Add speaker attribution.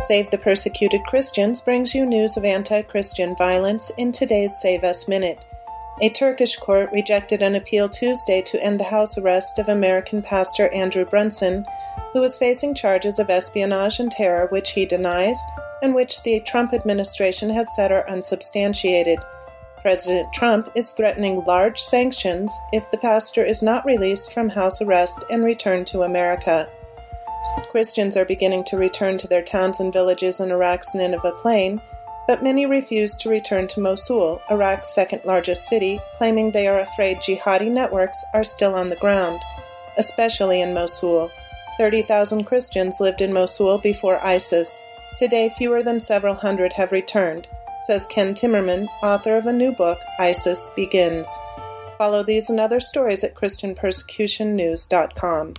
Speaker 1: Save the Persecuted Christians brings you news of anti Christian violence in today's Save Us Minute. A Turkish court rejected an appeal Tuesday to end the house arrest of American pastor Andrew Brunson, who is facing charges of espionage and terror, which he denies and which the Trump administration has said are unsubstantiated. President Trump is threatening large sanctions if the pastor is not released from house arrest and returned to America. Christians are beginning to return to their towns and villages in Iraq's Nineveh plain, but many refuse to return to Mosul, Iraq's second largest city, claiming they are afraid jihadi networks are still on the ground, especially in Mosul. 30,000 Christians lived in Mosul before ISIS. Today, fewer than several hundred have returned, says Ken Timmerman, author of a new book, ISIS Begins. Follow these and other stories at ChristianPersecutionNews.com.